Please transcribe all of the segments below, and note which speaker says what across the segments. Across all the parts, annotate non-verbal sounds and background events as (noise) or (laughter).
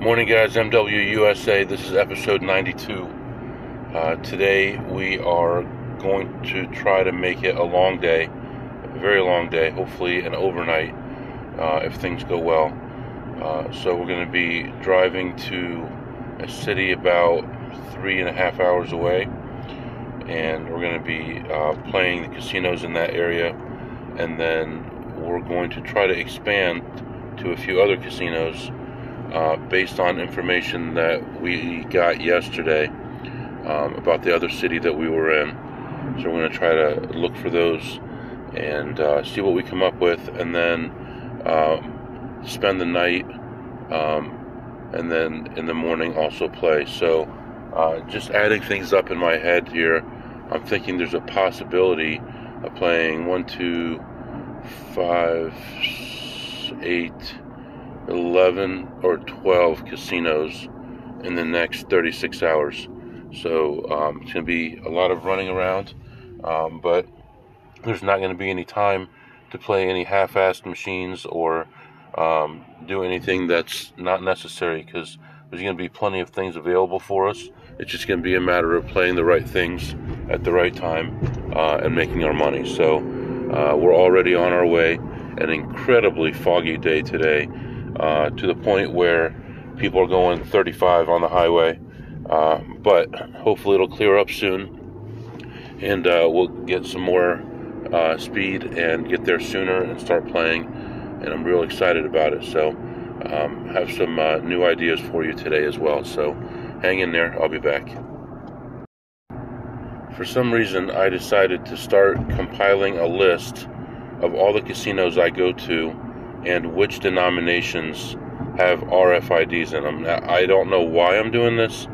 Speaker 1: Morning, guys. MWUSA. This is episode 92. Uh, today we are going to try to make it a long day, a very long day, hopefully an overnight uh, if things go well. Uh, so we're going to be driving to a city about three and a half hours away, and we're going to be uh, playing the casinos in that area, and then we're going to try to expand to a few other casinos uh, based on information that we got yesterday um, about the other city that we were in. So we're going to try to look for those and uh, see what we come up with, and then um, spend the night, um, and then in the morning also play. So uh, just adding things up in my head here, I'm thinking there's a possibility of playing one, two, five, eight 11 or 12 casinos in the next 36 hours. So um, it's going to be a lot of running around, um, but there's not going to be any time to play any half assed machines or um, do anything that's not necessary because there's going to be plenty of things available for us. It's just going to be a matter of playing the right things at the right time uh, and making our money. So uh, we're already on our way. An incredibly foggy day today uh, to the point where people are going 35 on the highway. Uh, but hopefully it'll clear up soon and uh, we'll get some more uh, speed and get there sooner and start playing. And I'm real excited about it. So, um, have some uh, new ideas for you today as well. So, hang in there. I'll be back. For some reason, I decided to start compiling a list of all the casinos I go to and which denominations have RFIDs in them. Now, I don't know why I'm doing this.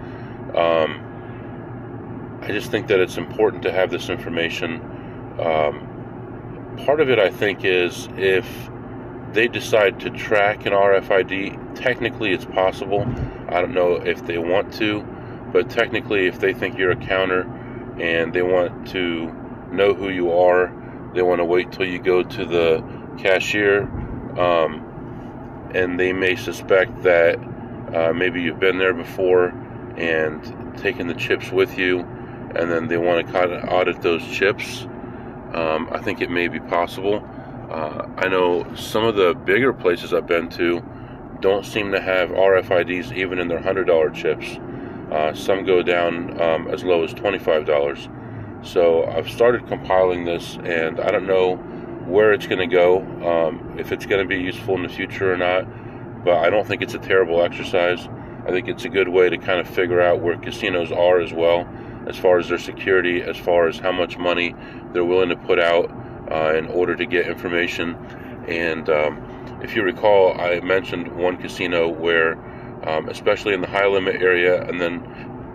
Speaker 1: Um, I just think that it's important to have this information. Um, part of it, I think, is if they decide to track an RFID, technically it's possible. I don't know if they want to, but technically, if they think you're a counter and they want to know who you are, they want to wait till you go to the cashier um, and they may suspect that uh, maybe you've been there before and taken the chips with you, and then they want to kind of audit those chips. Um, I think it may be possible. Uh, I know some of the bigger places I've been to don't seem to have RFIDs even in their $100 chips. Uh, some go down um, as low as $25. So I've started compiling this, and I don't know where it's going to go, um, if it's going to be useful in the future or not. But I don't think it's a terrible exercise. I think it's a good way to kind of figure out where casinos are as well, as far as their security, as far as how much money they're willing to put out uh, in order to get information. And um, if you recall, I mentioned one casino where, um, especially in the high limit area, and then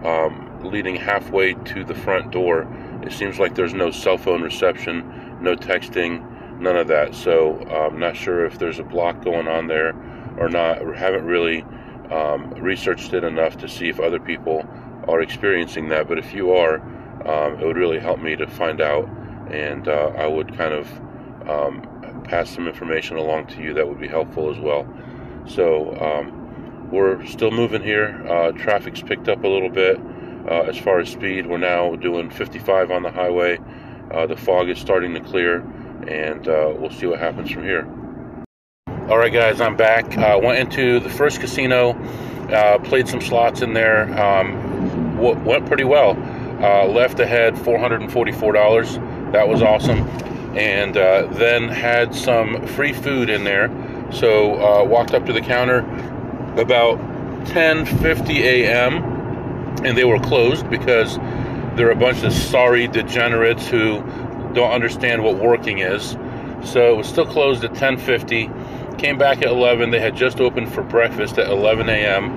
Speaker 1: um, leading halfway to the front door, it seems like there's no cell phone reception, no texting, none of that. So I'm not sure if there's a block going on there or not, haven't really um, researched it enough to see if other people are experiencing that. But if you are, um, it would really help me to find out, and uh, I would kind of um, pass some information along to you that would be helpful as well. So um, we're still moving here. Uh, traffic's picked up a little bit uh, as far as speed. We're now doing 55 on the highway. Uh, the fog is starting to clear and uh, we'll see what happens from here. All right, guys, I'm back. Uh, went into the first casino, uh, played some slots in there. Um, w- went pretty well. Uh, left ahead $444. That was awesome. And uh, then had some free food in there. So uh, walked up to the counter about 10:50 a.m. and they were closed because there are a bunch of sorry degenerates who don't understand what working is. So it was still closed at 10:50. Came back at 11. They had just opened for breakfast at 11 a.m.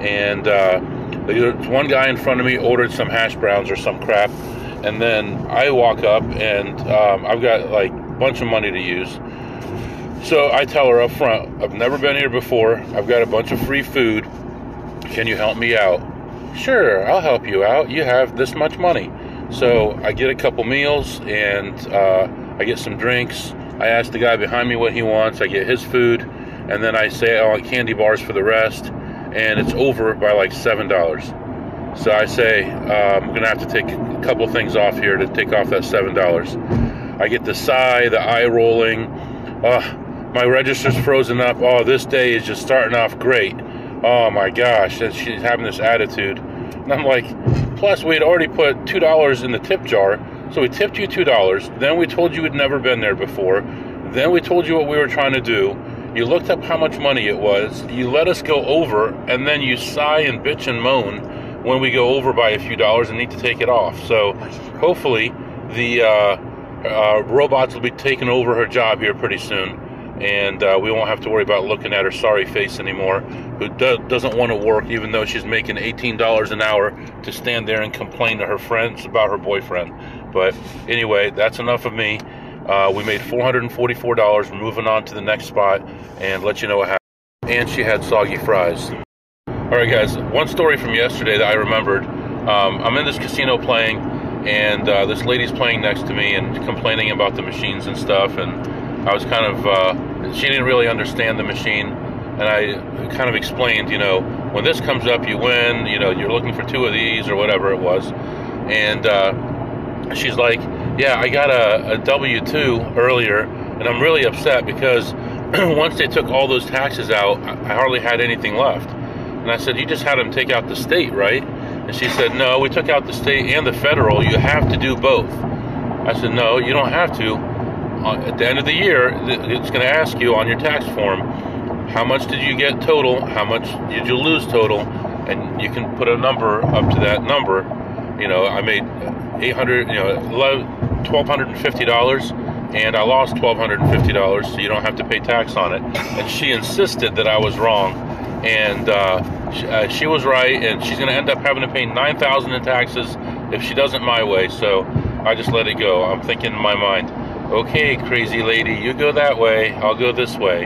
Speaker 1: And uh, one guy in front of me ordered some hash browns or some crap, and then I walk up and um, I've got like a bunch of money to use. So I tell her up front, I've never been here before. I've got a bunch of free food. Can you help me out? Sure, I'll help you out. You have this much money. So I get a couple meals and uh, I get some drinks. I ask the guy behind me what he wants. I get his food, and then I say I want candy bars for the rest. and it's over by like seven dollars. So I say uh, I'm gonna have to take a couple things off here to take off that seven dollars. I get the sigh, the eye rolling. Uh, my register's frozen up. Oh, this day is just starting off great. Oh my gosh, and she's having this attitude. And I'm like, plus we had already put two dollars in the tip jar, so we tipped you two dollars. Then we told you we'd never been there before. Then we told you what we were trying to do. You looked up how much money it was. You let us go over, and then you sigh and bitch and moan when we go over by a few dollars and need to take it off. So hopefully the uh, uh, robots will be taking over her job here pretty soon and uh, we won't have to worry about looking at her sorry face anymore, who do- doesn't want to work even though she's making $18 an hour to stand there and complain to her friends about her boyfriend. But anyway, that's enough of me. Uh, we made $444. We're moving on to the next spot and let you know what happened. And she had soggy fries. All right, guys, one story from yesterday that I remembered. Um, I'm in this casino playing, and uh, this lady's playing next to me and complaining about the machines and stuff. And I was kind of, uh, she didn't really understand the machine. And I kind of explained, you know, when this comes up, you win, you know, you're looking for two of these or whatever it was. And uh, she's like, yeah, I got a a W-2 earlier, and I'm really upset because (clears throat) once they took all those taxes out, I hardly had anything left. And I said, you just had them take out the state, right? And she said, no, we took out the state and the federal. You have to do both. I said, no, you don't have to at the end of the year, it's going to ask you on your tax form how much did you get total, how much did you lose total, and you can put a number up to that number. You know, I made 800, you know, $1,250 and I lost $1,250, so you don't have to pay tax on it. And she insisted that I was wrong, and uh, she, uh, she was right, and she's going to end up having to pay 9000 in taxes if she doesn't my way. So I just let it go. I'm thinking in my mind, okay, crazy lady, you go that way, I'll go this way.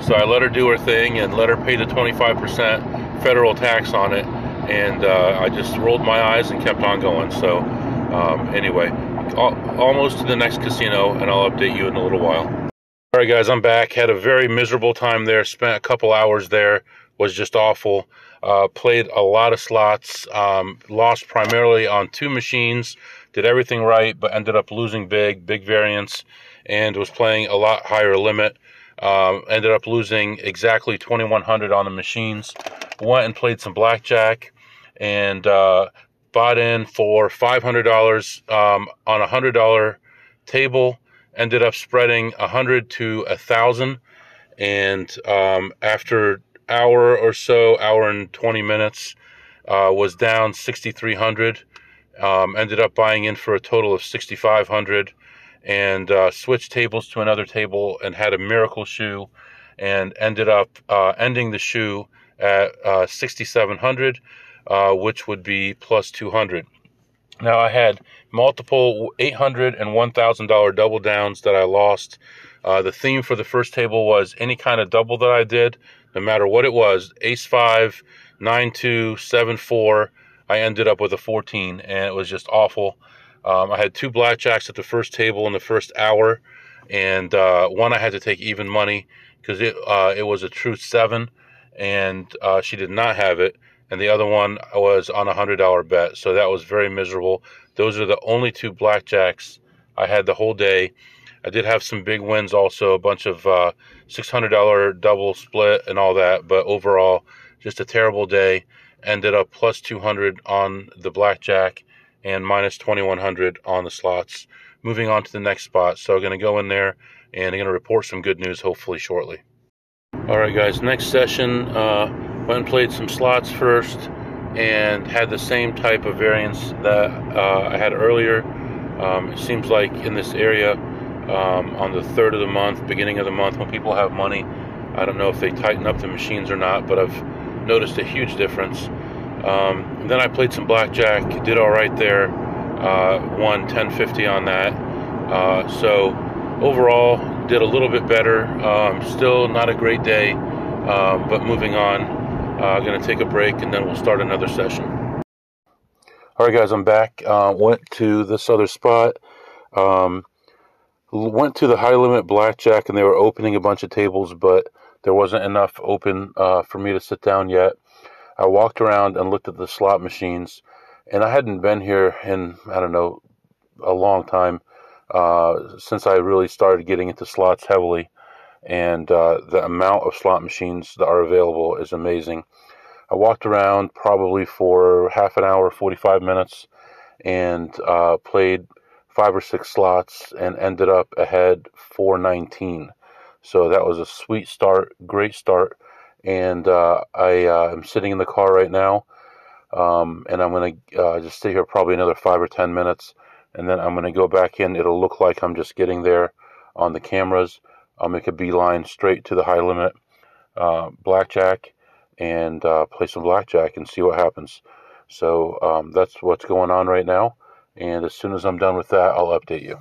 Speaker 1: So I let her do her thing and let her pay the 25% federal tax on it. And uh, I just rolled my eyes and kept on going. So, um, anyway, almost to the next casino, and I'll update you in a little while. All right, guys, I'm back. Had a very miserable time there. Spent a couple hours there. Was just awful. Uh, played a lot of slots. Um, lost primarily on two machines did everything right, but ended up losing big, big variance, and was playing a lot higher limit. Um, ended up losing exactly 2100 on the machines. Went and played some blackjack and uh, bought in for $500 um, on a $100 table. Ended up spreading 100 to 1000 and um, after hour or so, hour and 20 minutes, uh, was down 6,300. Um, ended up buying in for a total of 6500 and uh, switched tables to another table and had a miracle shoe and ended up uh, ending the shoe at uh, 6700 uh, which would be plus 200 now i had multiple 800 and 1000 dollar double downs that i lost. Uh, the theme for the first table was any kind of double that i did no matter what it was ace 5 9 2 7 4 I ended up with a 14, and it was just awful. Um, I had two blackjacks at the first table in the first hour, and uh, one I had to take even money because it uh, it was a true seven, and uh, she did not have it, and the other one was on a hundred dollar bet, so that was very miserable. Those are the only two blackjacks I had the whole day. I did have some big wins also, a bunch of uh, six hundred dollar double split and all that, but overall, just a terrible day ended up plus 200 on the blackjack and minus 2100 on the slots. Moving on to the next spot. So I'm going to go in there and I'm going to report some good news hopefully shortly. All right, guys. Next session, uh, went and played some slots first and had the same type of variance that uh, I had earlier. Um, it seems like in this area, um, on the third of the month, beginning of the month, when people have money, I don't know if they tighten up the machines or not, but I've noticed a huge difference. Um, then I played some blackjack, did all right there, uh, won 1050 on that. Uh, so overall, did a little bit better. Um, still not a great day, um, but moving on. Uh, going to take a break and then we'll start another session. All right, guys, I'm back. Uh, went to this other spot. Um, went to the high limit blackjack and they were opening a bunch of tables, but there wasn't enough open uh, for me to sit down yet. I walked around and looked at the slot machines, and I hadn't been here in I don't know a long time uh, since I really started getting into slots heavily, and uh, the amount of slot machines that are available is amazing. I walked around probably for half an hour, 45 minutes, and uh, played five or six slots and ended up ahead 419. So that was a sweet start, great start. And uh, I uh, am sitting in the car right now, um, and I'm going to uh, just stay here probably another five or ten minutes, and then I'm going to go back in. It'll look like I'm just getting there on the cameras. I'll make a beeline straight to the high limit uh, blackjack and uh, play some blackjack and see what happens. So um, that's what's going on right now. And as soon as I'm done with that, I'll update you.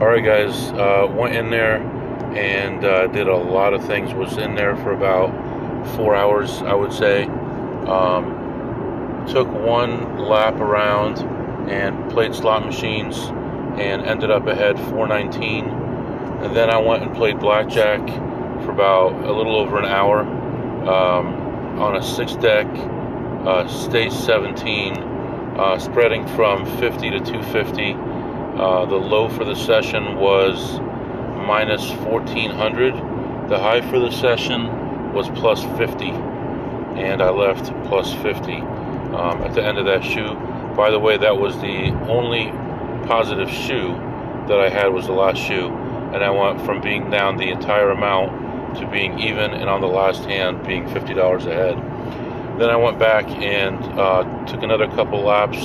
Speaker 1: All right, guys, uh, went in there and uh, did a lot of things. Was in there for about four hours, I would say. Um, took one lap around and played slot machines and ended up ahead 419. And then I went and played blackjack for about a little over an hour um, on a six deck uh, stage 17, uh, spreading from 50 to 250. Uh, the low for the session was minus 1400. The high for the session was plus 50, and I left plus 50 um, at the end of that shoe. By the way, that was the only positive shoe that I had was the last shoe, and I went from being down the entire amount to being even, and on the last hand being $50 ahead. Then I went back and uh, took another couple laps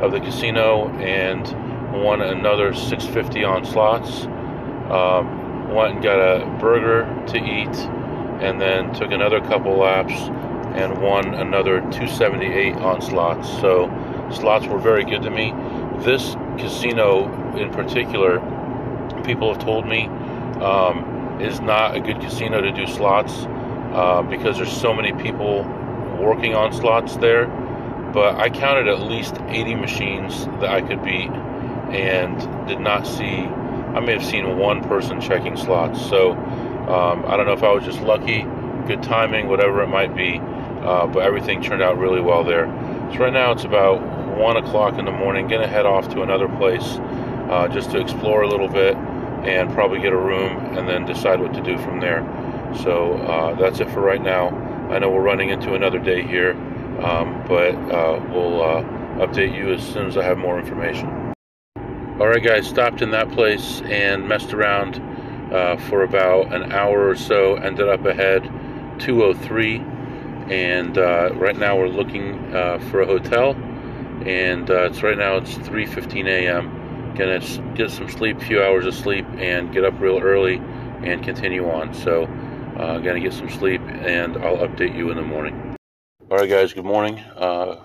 Speaker 1: of the casino and won another 650 on slots. Um, went and got a burger to eat, and then took another couple laps and won another 278 on slots. So slots were very good to me. This casino in particular, people have told me, um, is not a good casino to do slots uh, because there's so many people working on slots there. But I counted at least 80 machines that I could beat and did not see, I may have seen one person checking slots. So um, I don't know if I was just lucky, good timing, whatever it might be, uh, but everything turned out really well there. So right now it's about 1 o'clock in the morning, gonna head off to another place uh, just to explore a little bit and probably get a room and then decide what to do from there. So uh, that's it for right now. I know we're running into another day here, um, but uh, we'll uh, update you as soon as I have more information. All right, guys, stopped in that place and messed around uh, for about an hour or so. Ended up ahead 203, and uh, right now we're looking uh, for a hotel. And uh, it's right now it's 3:15 a.m. Gonna get some sleep, a few hours of sleep, and get up real early and continue on. So, uh, gonna get some sleep, and I'll update you in the morning. All right, guys. Good morning. Uh,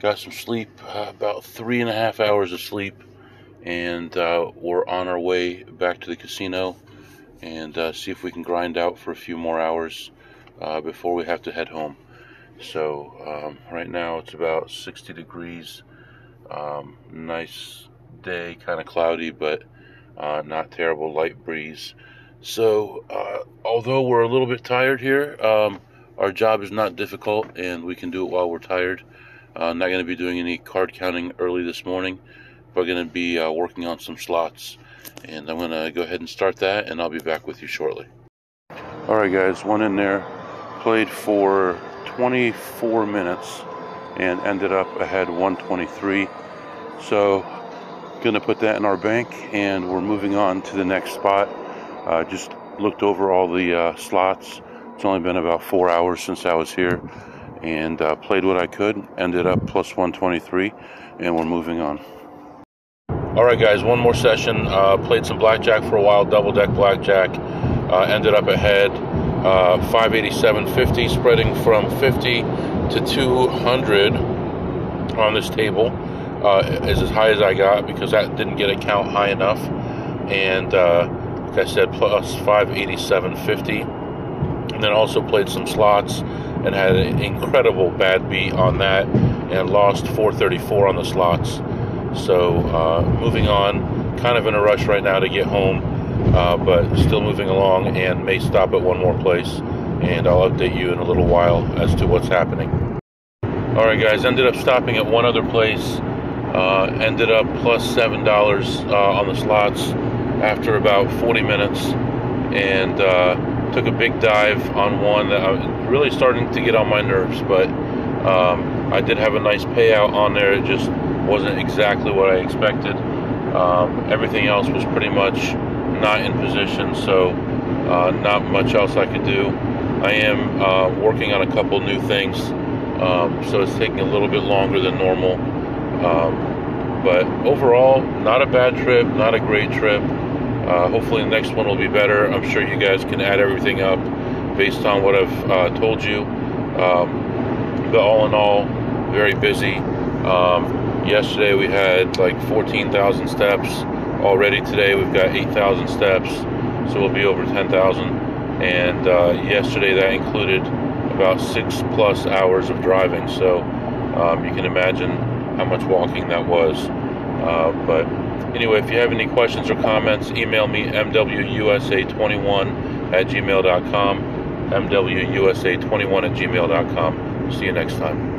Speaker 1: got some sleep, about three and a half hours of sleep and uh, we're on our way back to the casino and uh, see if we can grind out for a few more hours uh, before we have to head home. So um, right now it's about 60 degrees, um, nice day, kind of cloudy, but uh, not terrible, light breeze. So uh, although we're a little bit tired here, um, our job is not difficult and we can do it while we're tired. Uh, not going to be doing any card counting early this morning going to be uh, working on some slots and I'm going to go ahead and start that and I'll be back with you shortly. Alright guys, went in there, played for 24 minutes and ended up ahead 123. So gonna put that in our bank and we're moving on to the next spot. Uh, just looked over all the uh, slots. It's only been about four hours since I was here and uh, played what I could. Ended up plus 123 and we're moving on. All right, guys, one more session. Uh, played some blackjack for a while, double deck blackjack. Uh, ended up ahead uh, 587.50, spreading from 50 to 200 on this table. Uh, is as high as I got because that didn't get a count high enough. And uh, like I said, plus 587.50. And then also played some slots and had an incredible bad beat on that and lost 434 on the slots. So uh, moving on, kind of in a rush right now to get home. uh, but still moving along and may stop at one more place. And I'll update you in a little while as to what's happening. All right, guys, ended up stopping at one other place. Uh, ended up $7 uh, on the slots after about 40 minutes and uh, took a big dive on one that I was really starting to get on my nerves, but um, I did have a nice payout on there. It just wasn't exactly what I expected. Um, everything else was pretty much not in position, so uh, not much else I could do. I am uh, working on a couple new things, um, so it's taking a little bit longer than normal. Um, but overall, not a bad trip, not a great trip. Uh, hopefully, the next one will be better. I'm sure you guys can add everything up based on what I've uh, told you. Um, but all in all, very busy. Um, yesterday we had like 14,000 steps. Already today we've got 8,000 steps, so we'll be over 10,000. And uh, yesterday that included about six plus hours of driving, so um, you can imagine how much walking that was. Uh, but anyway, if you have any questions or comments, email me mwusa21 at gmail.com. mwusa21 at gmail.com. See you next time.